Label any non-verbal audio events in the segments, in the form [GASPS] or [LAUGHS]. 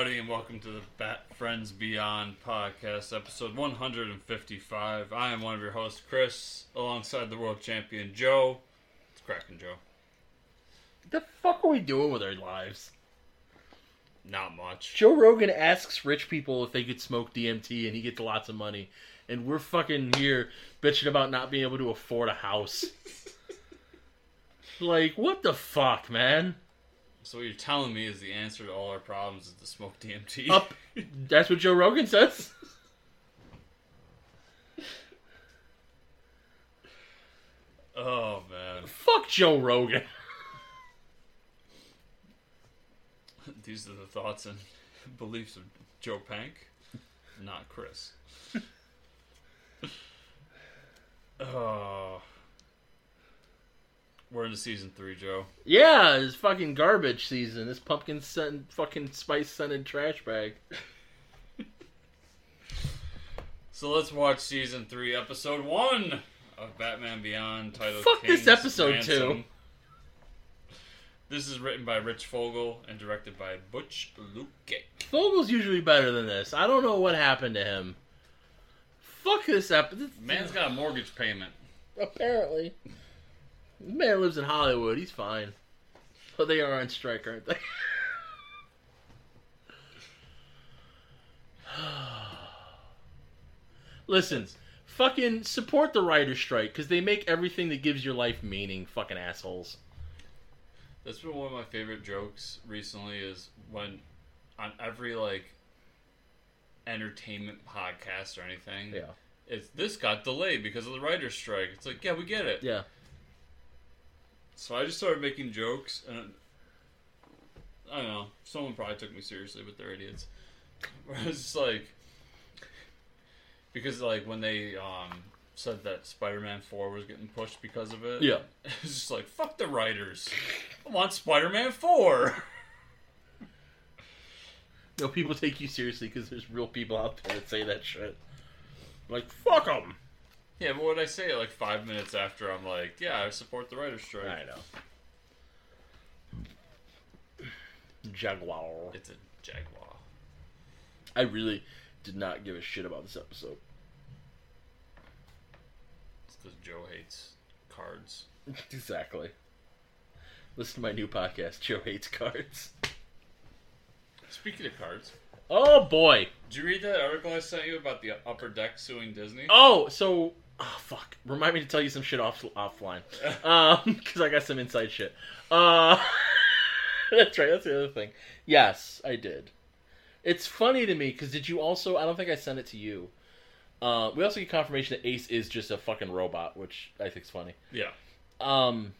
and welcome to the Bat Friends Beyond podcast, episode 155. I am one of your hosts, Chris, alongside the world champion Joe. It's cracking, Joe. The fuck are we doing with our lives? Not much. Joe Rogan asks rich people if they could smoke DMT and he gets lots of money. And we're fucking here bitching about not being able to afford a house. [LAUGHS] like, what the fuck, man? So what you're telling me is the answer to all our problems is to smoke DMT. Up. That's what Joe Rogan says. oh man, Fuck Joe Rogan. [LAUGHS] these are the thoughts and [LAUGHS] beliefs of Joe Panc, not Chris. [LAUGHS] oh. We're into season three, Joe. Yeah, it's fucking garbage season. This pumpkin scent, fucking spice scented trash bag. [LAUGHS] So let's watch season three, episode one of Batman Beyond, titled Fuck this episode Ransom. two. This is written by Rich Fogel and directed by Butch Lukic. Fogel's usually better than this. I don't know what happened to him. Fuck this episode. Man's got a mortgage payment. Apparently. The man lives in Hollywood. He's fine. But they are on strike, aren't they? [SIGHS] Listen, fucking support the writer's strike because they make everything that gives your life meaning, fucking assholes. That's been one of my favorite jokes recently. Is when on every like entertainment podcast or anything, Yeah. it's this got delayed because of the writer's strike. It's like, yeah, we get it. Yeah. So I just started making jokes, and I don't know. Someone probably took me seriously, but they're idiots. [LAUGHS] Where I was just like, because like when they um said that Spider-Man Four was getting pushed because of it, Yeah. [LAUGHS] it's just like fuck the writers. I want Spider-Man Four. [LAUGHS] No, people take you seriously because there's real people out there that say that shit. Like, fuck them. Yeah, but what I say like five minutes after, I'm like, yeah, I support the writer's strike. I know. Jaguar. It's a Jaguar. I really did not give a shit about this episode. It's because Joe hates cards. [LAUGHS] exactly. Listen to my new podcast, Joe Hates Cards. Speaking of cards, Oh boy. did you read that article I sent you about the Upper Deck suing Disney? Oh, so oh fuck. Remind me to tell you some shit off offline. Um, [LAUGHS] because I got some inside shit. Uh, [LAUGHS] that's right. That's the other thing. Yes, I did. It's funny to me because did you also? I don't think I sent it to you. Uh, we also get confirmation that Ace is just a fucking robot, which I think is funny. Yeah. Um.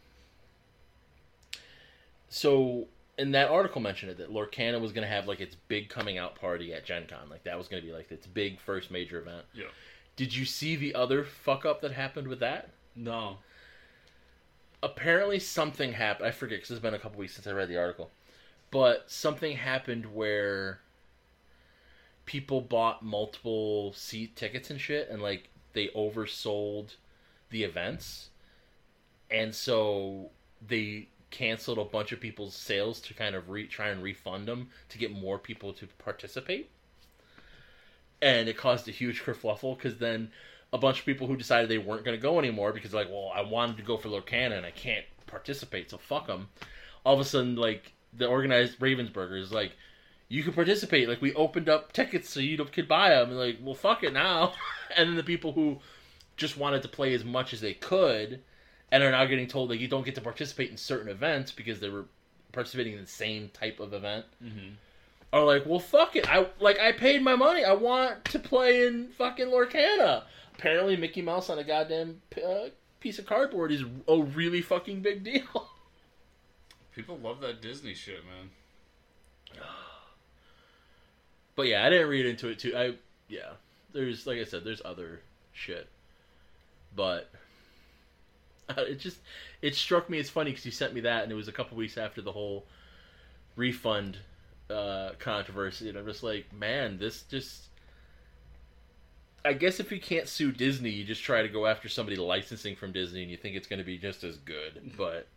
So in that article mentioned it that Lorcana was going to have like its big coming out party at Gen Con. Like that was going to be like its big first major event. Yeah. Did you see the other fuck up that happened with that? No. Apparently something happened. I forget because it's been a couple weeks since I read the article. But something happened where people bought multiple seat tickets and shit and like they oversold the events. And so they canceled a bunch of people's sales to kind of re- try and refund them to get more people to participate. And it caused a huge kerfluffle because then a bunch of people who decided they weren't going to go anymore because like, well, I wanted to go for Lorcana and I can't participate, so fuck them. All of a sudden, like the organized Ravensburger is like, you can participate. Like we opened up tickets so you could buy them. And like, well, fuck it now. [LAUGHS] and then the people who just wanted to play as much as they could and are now getting told that you don't get to participate in certain events because they were participating in the same type of event Mm-hmm. Are like, well, fuck it. I like I paid my money. I want to play in fucking Lorcana. Apparently, Mickey Mouse on a goddamn uh, piece of cardboard is a really fucking big deal. [LAUGHS] People love that Disney shit, man. [GASPS] But yeah, I didn't read into it too. I yeah, there's like I said, there's other shit, but [LAUGHS] it just it struck me as funny because you sent me that, and it was a couple weeks after the whole refund uh, controversy, and I'm just like, man, this just. I guess if you can't sue Disney, you just try to go after somebody licensing from Disney, and you think it's going to be just as good. But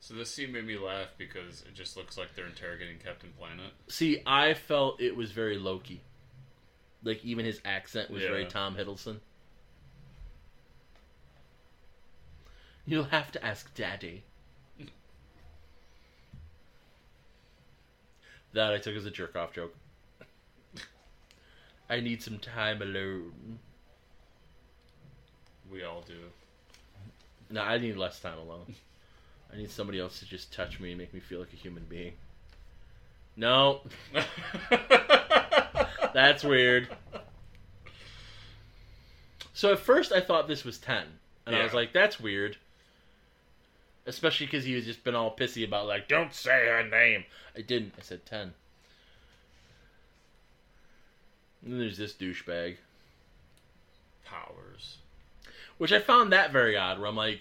So this scene made me laugh because it just looks like they're interrogating Captain Planet. See, I felt it was very Loki. Like even his accent was very Tom Hiddleston. You'll have to ask Daddy. That I took as a jerk off joke. I need some time alone. We all do. No, I need less time alone. I need somebody else to just touch me and make me feel like a human being. No, [LAUGHS] that's weird. So at first I thought this was 10. And I was like, that's weird. Especially because he was just been all pissy about, like, don't say her name. I didn't. I said 10. And then there's this douchebag. Powers. Which I found that very odd, where I'm like,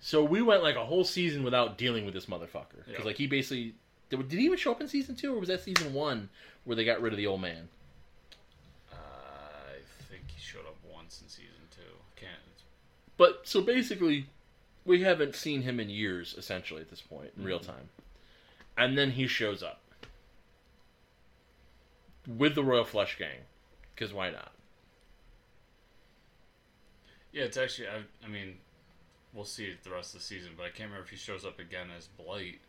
so we went like a whole season without dealing with this motherfucker. Because, Yeah. like, he basically. Did, did he even show up in season two, or was that season one where they got rid of the old man? Uh, I think he showed up once in season two. Can't. But so basically, we haven't seen him in years, essentially, at this point, in real mm-hmm. time. And then he shows up with the Royal Flush Gang, because why not? Yeah, it's actually. I, I mean, we'll see the rest of the season, but I can't remember if he shows up again as Blight.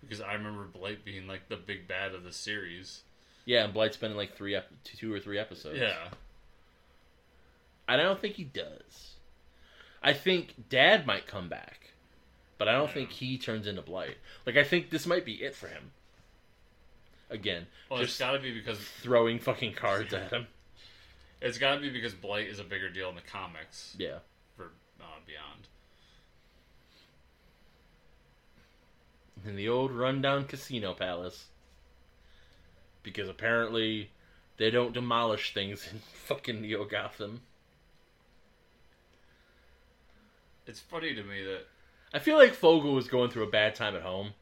Because I remember Blight being like the big bad of the series. Yeah, and Blight's been in like three, ep- two or three episodes. Yeah. And I don't think he does. I think Dad might come back, but I don't Yeah. think he turns into Blight. Like I think this might be it for him. Again, Well, it's got to be because throwing fucking cards at him. it's got to be because Blight is a bigger deal in the comics Yeah. for uh, Beyond. in the old rundown casino palace. Because apparently they don't demolish things [LAUGHS] in fucking Neo Gotham. It's funny to me that I feel like Fogel was going through a bad time at home.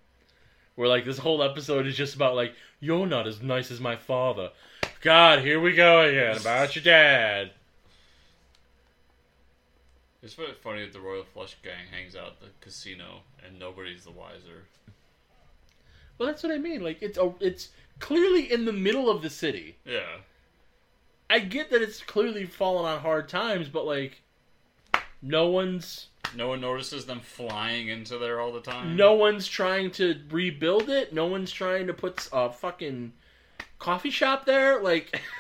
Where like this whole episode is just about like, you're not as nice as my father. God, here we go again about your dad. it's funny that the Royal Flush Gang hangs out at the casino and nobody's the wiser. Well, that's what I mean. Like it's a, it's clearly in the middle of the city. Yeah. I get that it's clearly fallen on hard times, but like, no one's No one notices them flying into there all the time. no one's trying to rebuild it. No one's trying to put a fucking coffee shop there. Like, [LAUGHS]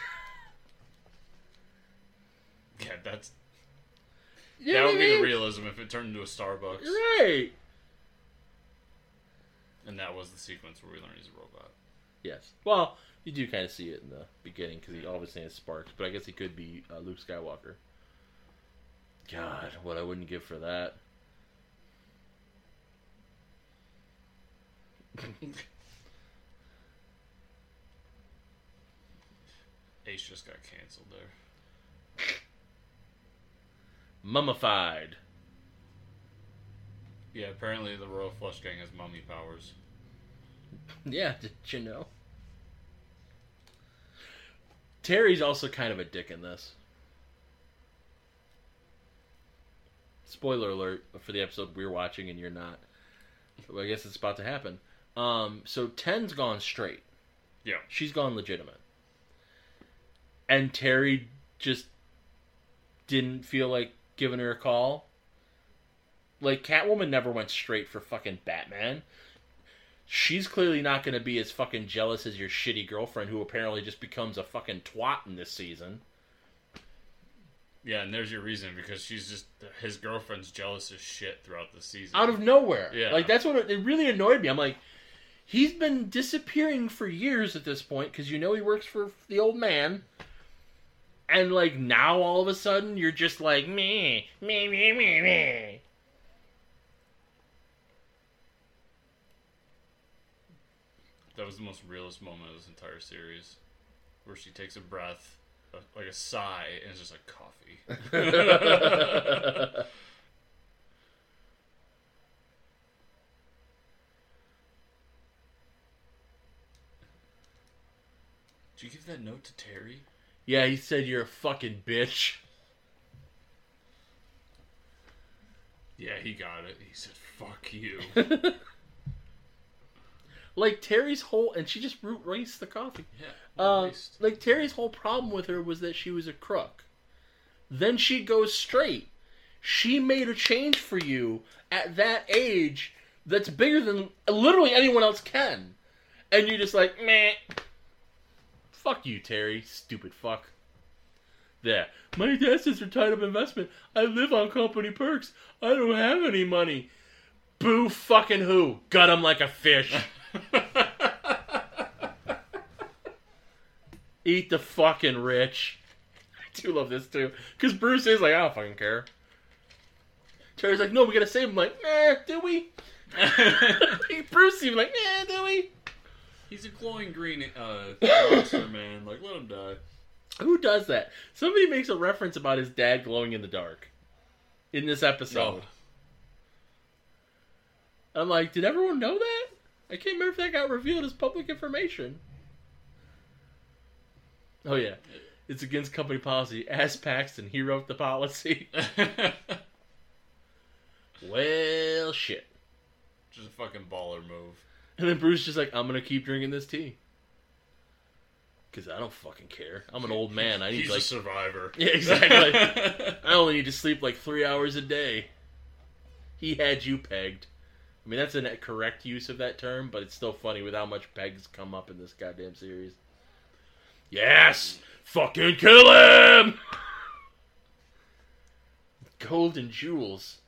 Yeah, that's you that would what be the realism if it turned into a Starbucks. right. And that was the sequence where we learned he's a robot. Yes. Well, you do kind of see it in the beginning because he obviously has sparks, but I guess he could be uh, Luke Skywalker. God, what I wouldn't give for that. [LAUGHS] Ace just got canceled there. Mummified. Yeah, apparently the Royal Flush Gang has mummy powers. [LAUGHS] Yeah, did you know? Terry's also kind of a dick in this. Spoiler alert for the episode we're watching and you're not. Well, I guess it's about to happen. Um, so Ten's gone straight. Yeah. She's gone legitimate. And Terry just didn't feel like giving her a call. Like Catwoman never went straight for fucking Batman. She's clearly not going to be as fucking jealous as your shitty girlfriend who apparently just becomes a fucking twat in this season. Yeah, and there's your reason because she's just his girlfriend's jealous as shit throughout the season. Out of nowhere. Yeah. Like that's what it, it really annoyed me. I'm like he's been disappearing for years at this point cuz you know he works for the old man. And like now all of a sudden you're just like me, me, me, me, me. that was the most realist moment of this entire series, where she takes a breath, like a sigh, and it's just like coffee. [LAUGHS] Did you give that note to Terry? Yeah, he said you're a fucking bitch. Yeah, he got it. He said, "Fuck you." [LAUGHS] like Terry's whole, and she just root raced the coffee. Yeah. Uh, like Terry's whole problem with her was that she was a crook. Then she goes straight. She made a change for you at that age that's bigger than literally anyone else can. And you're just like, meh. Fuck you, Terry. Stupid fuck. There. My says for tied up investment. I live on company perks. I don't have any money. Boo fucking who? Gut him like a fish. [LAUGHS] [LAUGHS] Eat the fucking rich. I do love this too. Because Bruce is like, I don't fucking care. Terry's like, no, we gotta save him. like, eh, do we? [LAUGHS] [LAUGHS] Bruce even like, eh, do we? He's a glowing green uh, [COUGHS] monster, man. Like, let him die. Who does that? Somebody makes a reference about his dad glowing in the dark in this episode. I'm like, did everyone know that? I can't remember if that got revealed as public information. Oh yeah, it's against company policy. Ask Paxton. He wrote the policy. [LAUGHS] well, shit. Just a fucking baller move. And then Bruce just like, I'm gonna keep drinking this tea. Cause I don't fucking care. I'm an old man. I need He's like a survivor. [LAUGHS] Yeah, exactly. [LAUGHS] I only need to sleep like three hours a day. He had you pegged. I mean, that's a correct use of that term, but it's still funny with how much pegs come up in this goddamn series. Yes! Fucking kill him! [LAUGHS] Gold and jewels.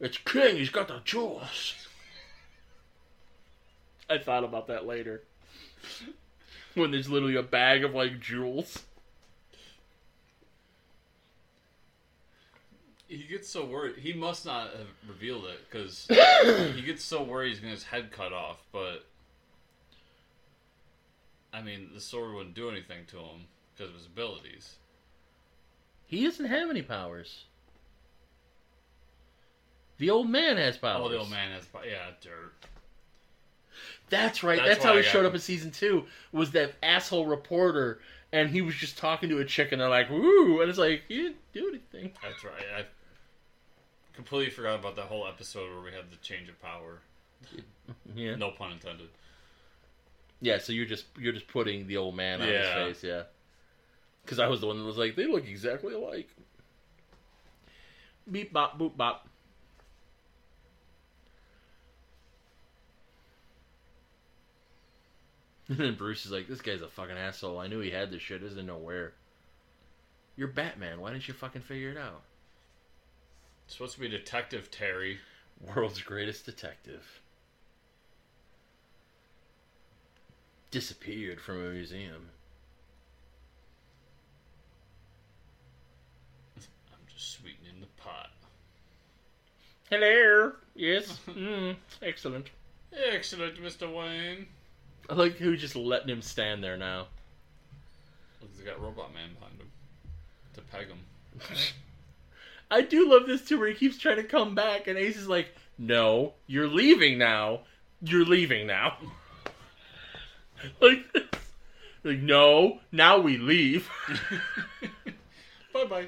It's King, he's got the jewels. I thought about that later. [LAUGHS] when there's literally a bag of like jewels. He gets so worried. He must not have revealed it because [COUGHS] he gets so worried he's gonna get his head cut off. But I mean, the sword wouldn't do anything to him because of his abilities. He doesn't have any powers. The old man has powers. Oh, the old man has, yeah, dirt. That's right. That's That's, how he showed him. up in season two. Was that asshole reporter, and he was just talking to a chick, and they're like, "Woo!" and it's like he didn't do anything. That's right. I completely forgot about that whole episode where we had the change of power. Yeah. No pun intended. Yeah. So you're just you're just putting the old man on Yeah. his face. Yeah. Because I was the one that was like, they look exactly alike. Beep bop boop bop. [LAUGHS] And then Bruce is like, this guy's a fucking asshole. I knew he had this shit. Doesn't know where. You're Batman. Why didn't you fucking figure it out? It's supposed to be Detective Terry. World's greatest detective. Disappeared from a museum. I'm just sweetening the pot. Hello. Yes. mm, excellent. Excellent, Mr. Wayne. I like who just letting him stand there now. Look, they got Robot Man behind him to peg him. [LAUGHS] I do love this too, where he keeps trying to come back, and Ace is like, "No, you're leaving now. You're leaving now." [LAUGHS] like, this. [LAUGHS] like, no, now we leave. [LAUGHS] bye bye.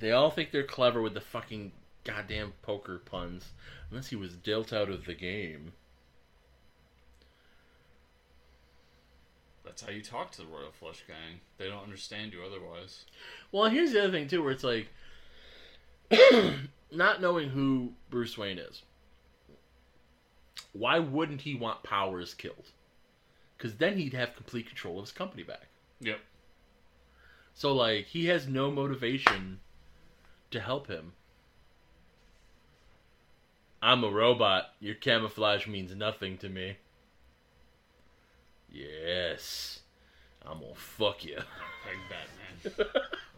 they all think they're clever with the fucking goddamn poker puns, unless he was dealt out of the game. That's how you talk to the Royal Flush Gang. They don't understand you otherwise. Well, here's the other thing too, where it's like [CLEARS THROAT] not knowing who Bruce Wayne is. Why wouldn't he want Powers killed? Because then he'd have complete control of his company back. Yep. So like he has no motivation to help him. I'm a robot. Your camouflage means nothing to me. Yes. I'm gonna fuck you. Peg Batman. [LAUGHS]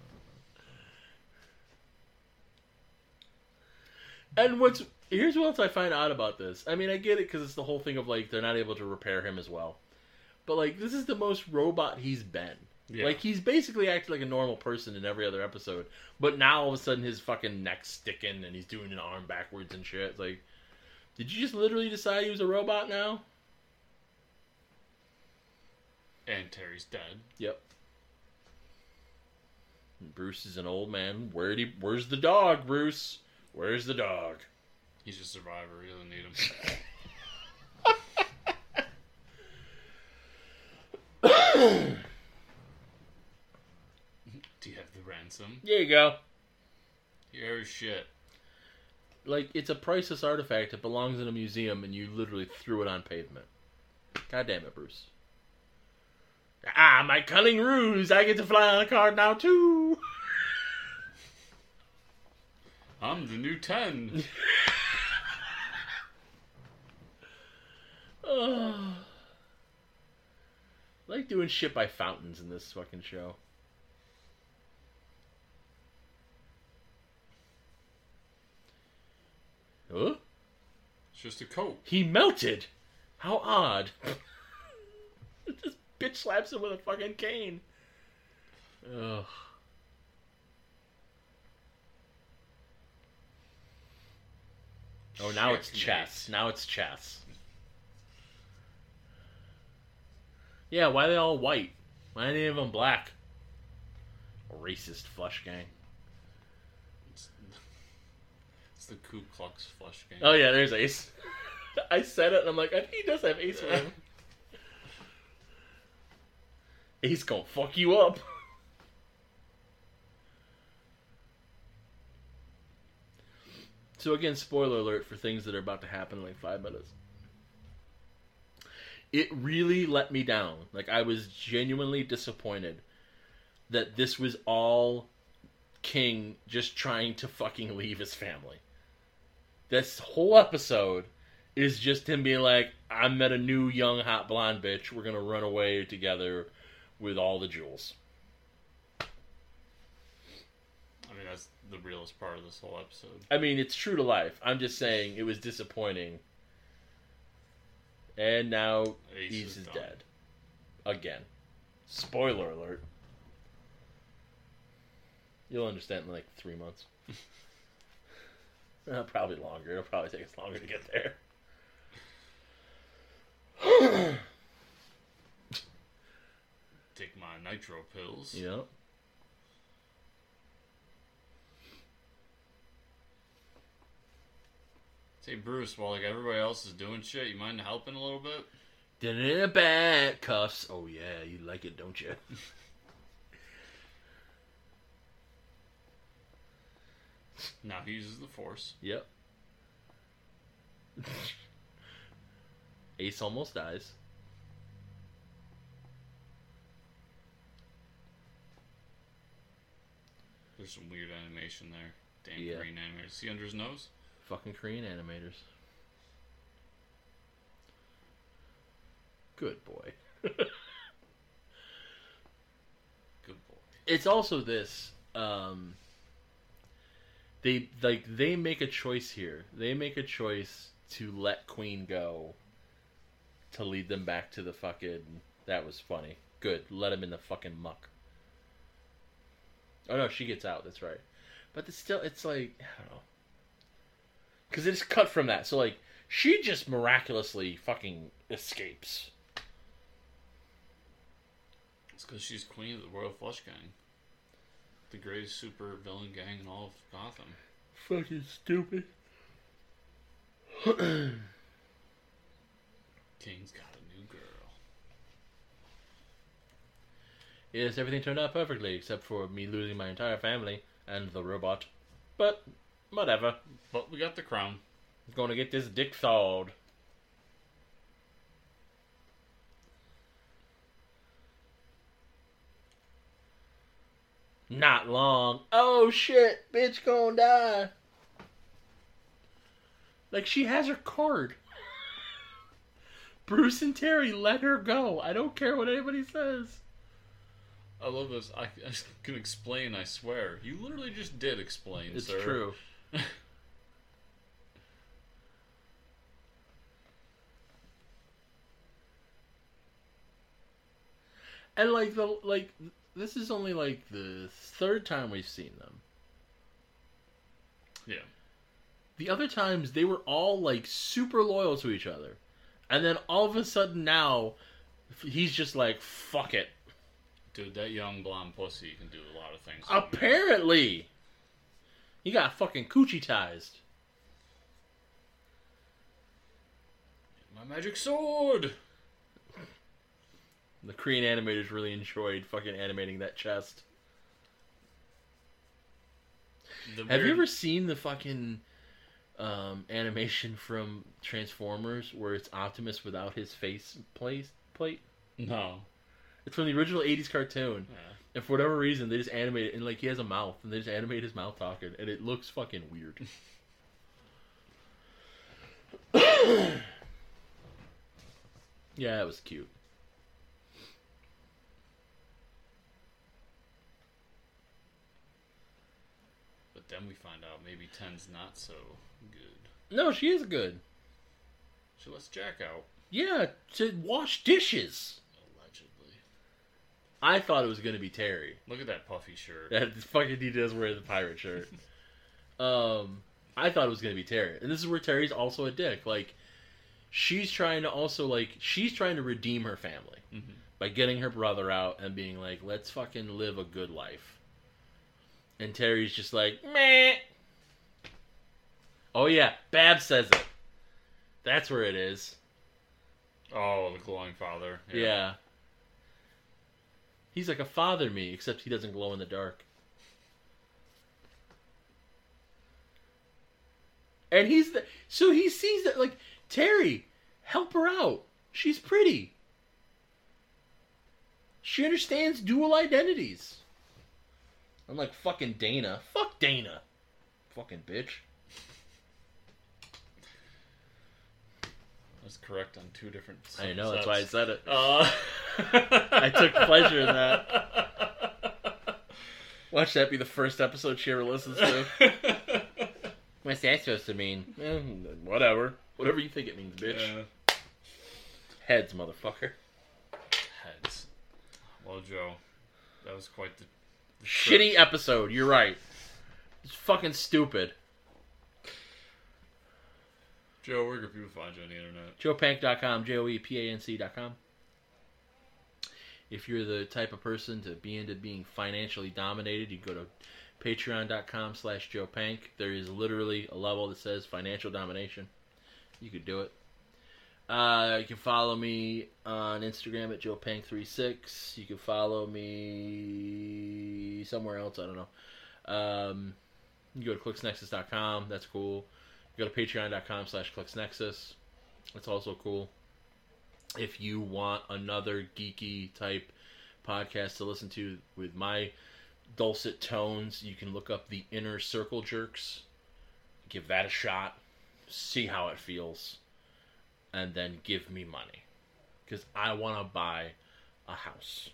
And what's here's what else I find odd about this. I mean, I get it because it's the whole thing of like they're not able to repair him as well. But like this is the most robot he's been. Yeah. Like he's basically acting like a normal person in every other episode. But now all of a sudden his fucking neck's sticking and he's doing an arm backwards and shit. It's like, did you just literally decide he was a robot now? And Terry's dead. Yep. Bruce is an old man. Where he? Where's the dog, Bruce? Where's the dog? He's a survivor. He doesn't need him. Do you have the ransom? There you go. Your shit. Like it's a priceless artifact. It belongs in a museum, and you literally threw it on pavement. God damn it, Bruce. Ah, my cunning ruse! I get to fly on a card now too. [LAUGHS] I'm the new 10. Oh. [LAUGHS] I like doing shit by fountains in this fucking show. Huh? It's just a coat. He melted. How odd. [LAUGHS] Just bitch slaps him with a fucking cane. Ugh. Oh, now it's chess. Now it's chess. Yeah, why are they all white? Why are any of them black? Racist flush gang. It's, it's the Ku Klux Flush Gang. Oh yeah, there's Ace. [LAUGHS] I said it, and I'm like, I think he does have Ace with him. [LAUGHS] Ace gonna fuck you up. So again, spoiler alert for things that are about to happen in like five minutes. It really let me down. Like I was genuinely disappointed that this was all King just trying to fucking leave his family. This whole episode is just him being like, I met a new young hot blonde bitch. We're gonna run away together with all the jewels. I mean, that's the realest part of this whole episode. I mean, it's true to life. I'm just saying it was disappointing. And now Ace Ace is is dead. Again. Spoiler alert. You'll understand in like three months. [LAUGHS] Uh, probably longer. It'll probably take us longer to get there. [LAUGHS] Take my nitro pills. Yep. Say, Bruce, while like everybody else is doing shit, you mind helping a little bit? Did it in a bat cuffs. Oh yeah, you like it, don't you? [LAUGHS] Now he uses the Force. Yep. [LAUGHS] Ace almost dies. There's some weird animation there. Damn Yeah. green animator. See under his nose? Fucking Korean animators. Good boy. [LAUGHS] Good boy. it's also this um they like they make a choice here they make a choice to let queen go to lead them back to the fucking that was funny good let him in the fucking muck oh no she gets out that's right. But it's still it's like i don't know. Because it's cut from that so like she just miraculously fucking escapes. It's because she's queen of the Royal Flush Gang. The greatest super villain gang in all of Gotham. fucking stupid. [CLEARS THROAT] King's got a new girl. Yes, everything turned out perfectly except for me losing my entire family and the robot. But whatever. But we got the crown. I'm gonna get this dick thawed. Not long. Oh shit, bitch gonna die. Like she has her card. [LAUGHS] Bruce and Terry let her go. I don't care what anybody says. I love this. I, I can explain, I swear. You literally just did explain, sir. It's sir. true. [LAUGHS] And like the like this is only like the third time we've seen them. Yeah. The other times they were all like super loyal to each other. And then all of a sudden now he's just like fuck it. Dude, that young blonde pussy can do a lot of things. Apparently, you got fucking coochie tized. My magic sword. The Korean animators really enjoyed fucking animating that chest. The Have you ever seen the fucking um, animation from Transformers where it's Optimus without his face plate? Plate. No. It's from the original '80s cartoon, Yeah. and for whatever reason, they just animate it and like he has a mouth, and they just animate his mouth talking, and it looks fucking weird. [LAUGHS] yeah, it was cute. But then we find out maybe 10's not so good. No, she is good. She lets Jack out. Yeah, to wash dishes. I thought it was gonna be Terry. Look at that puffy shirt. That fucking he does wear the pirate shirt. [LAUGHS] um, I thought it was gonna be Terry, and this is where Terry's also a dick. Like, she's trying to also like she's trying to redeem her family Mhm. by getting her brother out and being like, let's fucking live a good life. And Terry's just like, meh. Oh yeah, Bab says it. That's where it is. Oh, the glowing father. Yeah. He's like a father me, except he doesn't glow in the dark. And he's the so he sees that like Terry, help her out. She's pretty. She understands dual identities. Unlike fucking Dana. Fuck Dana. Fucking bitch. That's correct on two different. I know, that's why I said it. Uh, [LAUGHS] I took pleasure in that. [LAUGHS] Watch that be the first episode she ever listens to. [LAUGHS] What's that supposed to mean? Eh, whatever. Whatever you think it means, bitch. Yeah. Heads, motherfucker. Heads. Well, Joe, that was quite the, the Shitty episode, you're right. It's fucking stupid. Joe, where can people find you on the internet? JoePanc.com, J O E P A N C.com. If you're the type of person to be into being financially dominated, you go to patreon.com slash joepanc. There is literally a level that says financial domination. You could do it. Uh, you can follow me on Instagram at joepanc36. You can follow me somewhere else, I don't know. Um, you go to clixnexus.com. That's cool. Go to patreon.com slash clixnexus. That's also cool. If you want another geeky type podcast to listen to with my dulcet tones, you can look up the Inner Circle Jerks. Give that a shot. See how it feels. And then give me money. Because I want to buy a house.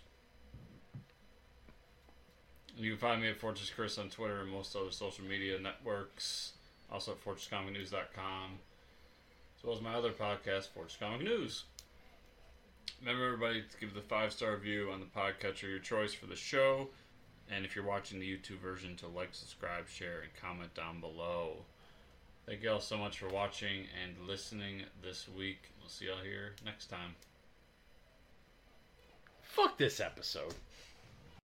You can find me at Fortress Chris on Twitter and most other social media networks. Also at FortressComicNews.com. As well as my other podcast, Fortress Comic News. Remember, everybody, to give the five star review on the podcatcher your choice for the show. And if you're watching the YouTube version, to like, subscribe, share, and comment down below. Thank you all so much for watching and listening this week. We'll see y'all here next time. Fuck this episode.